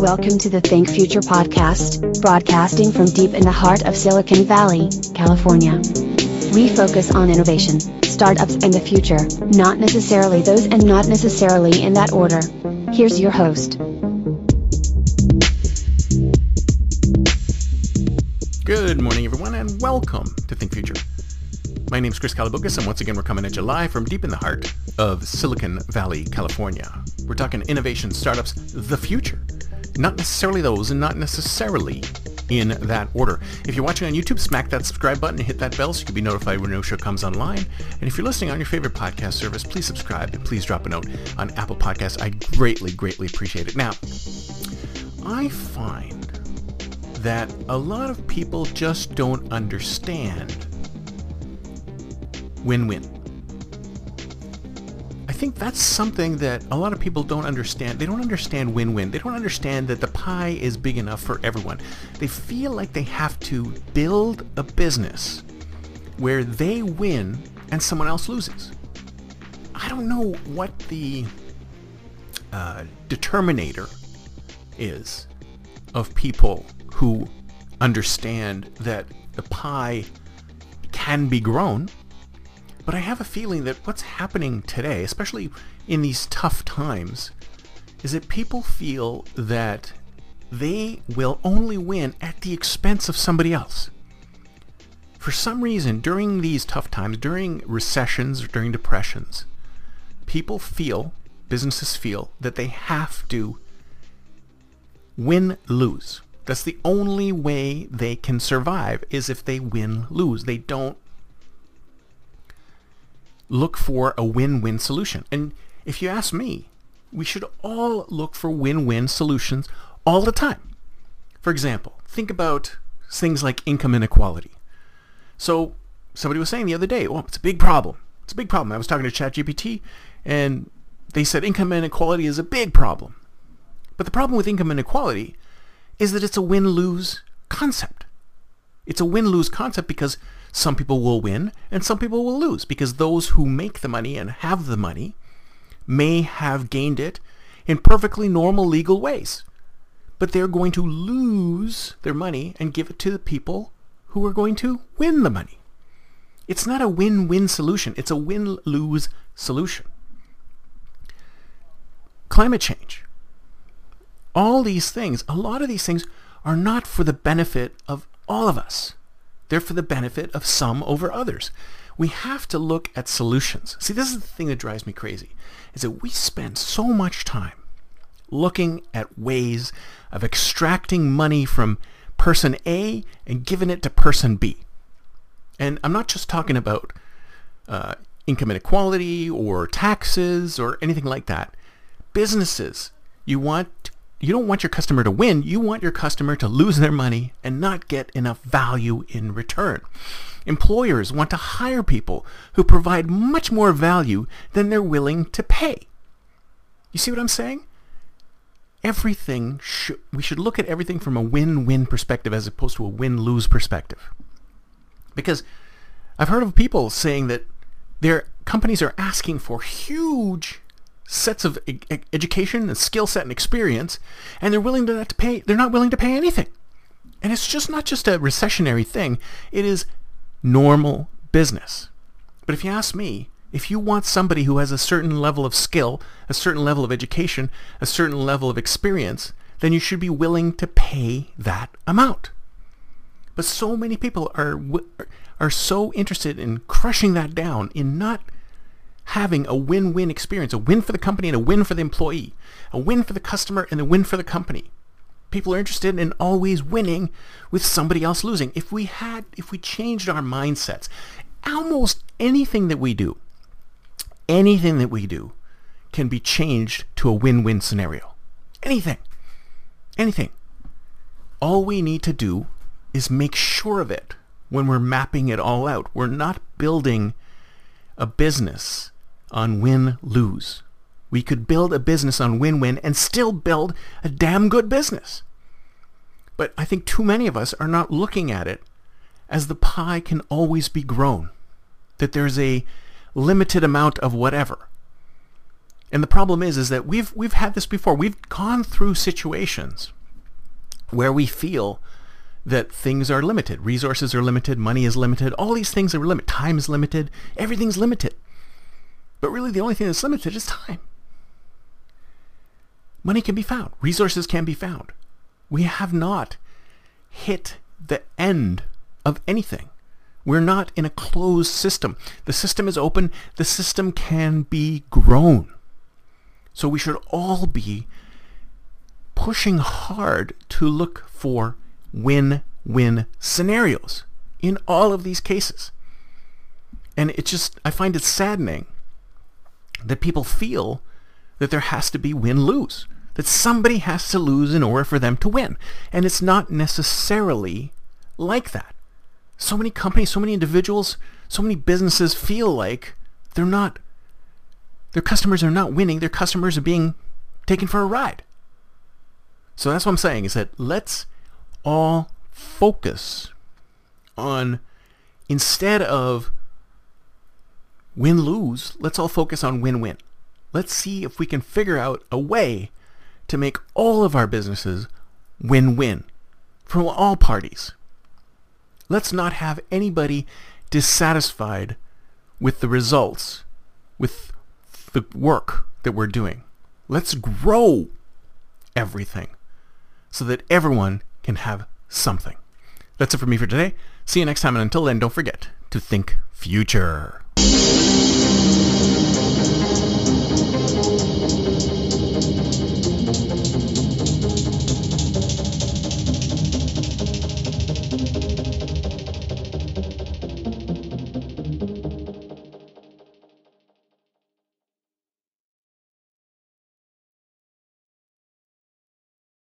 Welcome to the Think Future podcast, broadcasting from deep in the heart of Silicon Valley, California. We focus on innovation, startups, and the future, not necessarily those and not necessarily in that order. Here's your host. Good morning, everyone, and welcome to Think Future. My name is Chris Kalaboukis, and once again, we're coming at you live from deep in the heart of Silicon Valley, California. We're talking innovation, startups, the future not necessarily those and not necessarily in that order. If you're watching on YouTube, smack that subscribe button and hit that bell so you can be notified when no show comes online. And if you're listening on your favorite podcast service, please subscribe and please drop a note on Apple Podcasts. I greatly, greatly appreciate it. Now, I find that a lot of people just don't understand win-win think that's something that a lot of people don't understand. They don't understand win-win. They don't understand that the pie is big enough for everyone. They feel like they have to build a business where they win and someone else loses. I don't know what the uh, determinator is of people who understand that the pie can be grown but I have a feeling that what's happening today, especially in these tough times, is that people feel that they will only win at the expense of somebody else. For some reason, during these tough times, during recessions, or during depressions, people feel, businesses feel, that they have to win-lose. That's the only way they can survive is if they win-lose. They don't look for a win-win solution. And if you ask me, we should all look for win-win solutions all the time. For example, think about things like income inequality. So somebody was saying the other day, well, it's a big problem. It's a big problem. I was talking to ChatGPT and they said income inequality is a big problem. But the problem with income inequality is that it's a win-lose concept. It's a win-lose concept because some people will win and some people will lose because those who make the money and have the money may have gained it in perfectly normal legal ways. But they're going to lose their money and give it to the people who are going to win the money. It's not a win-win solution. It's a win-lose solution. Climate change. All these things, a lot of these things are not for the benefit of all of us. They're for the benefit of some over others. We have to look at solutions. See, this is the thing that drives me crazy, is that we spend so much time looking at ways of extracting money from person A and giving it to person B. And I'm not just talking about uh, income inequality or taxes or anything like that. Businesses, you want you don't want your customer to win. You want your customer to lose their money and not get enough value in return. Employers want to hire people who provide much more value than they're willing to pay. You see what I'm saying? Everything, sh we should look at everything from a win-win perspective as opposed to a win-lose perspective. Because I've heard of people saying that their companies are asking for huge sets of e education and skill set and experience, and they're willing to not to pay. They're not willing to pay anything, and it's just not just a recessionary thing. It is normal business. But if you ask me, if you want somebody who has a certain level of skill, a certain level of education, a certain level of experience, then you should be willing to pay that amount. But so many people are are so interested in crushing that down, in not having a win-win experience, a win for the company and a win for the employee, a win for the customer and a win for the company. People are interested in always winning with somebody else losing. If we had, if we changed our mindsets, almost anything that we do, anything that we do can be changed to a win-win scenario. Anything. Anything. All we need to do is make sure of it when we're mapping it all out. We're not building a business on win-lose. We could build a business on win-win and still build a damn good business. But I think too many of us are not looking at it as the pie can always be grown, that there's a limited amount of whatever. And the problem is, is that we've, we've had this before. We've gone through situations where we feel that things are limited. Resources are limited. Money is limited. All these things are limited. Time is limited. Everything's limited. But really the only thing that's limited is time. Money can be found. Resources can be found. We have not hit the end of anything. We're not in a closed system. The system is open. The system can be grown. So we should all be pushing hard to look for win-win scenarios in all of these cases. And it just, I find it saddening that people feel that there has to be win-lose, that somebody has to lose in order for them to win. And it's not necessarily like that. So many companies, so many individuals, so many businesses feel like they're not, their customers are not winning, their customers are being taken for a ride. So that's what I'm saying is that let's all focus on, instead of win-lose, let's all focus on win-win. Let's see if we can figure out a way to make all of our businesses win-win from all parties. Let's not have anybody dissatisfied with the results, with the work that we're doing. Let's grow everything so that everyone can have something. That's it for me for today. See you next time, and until then, don't forget to think future.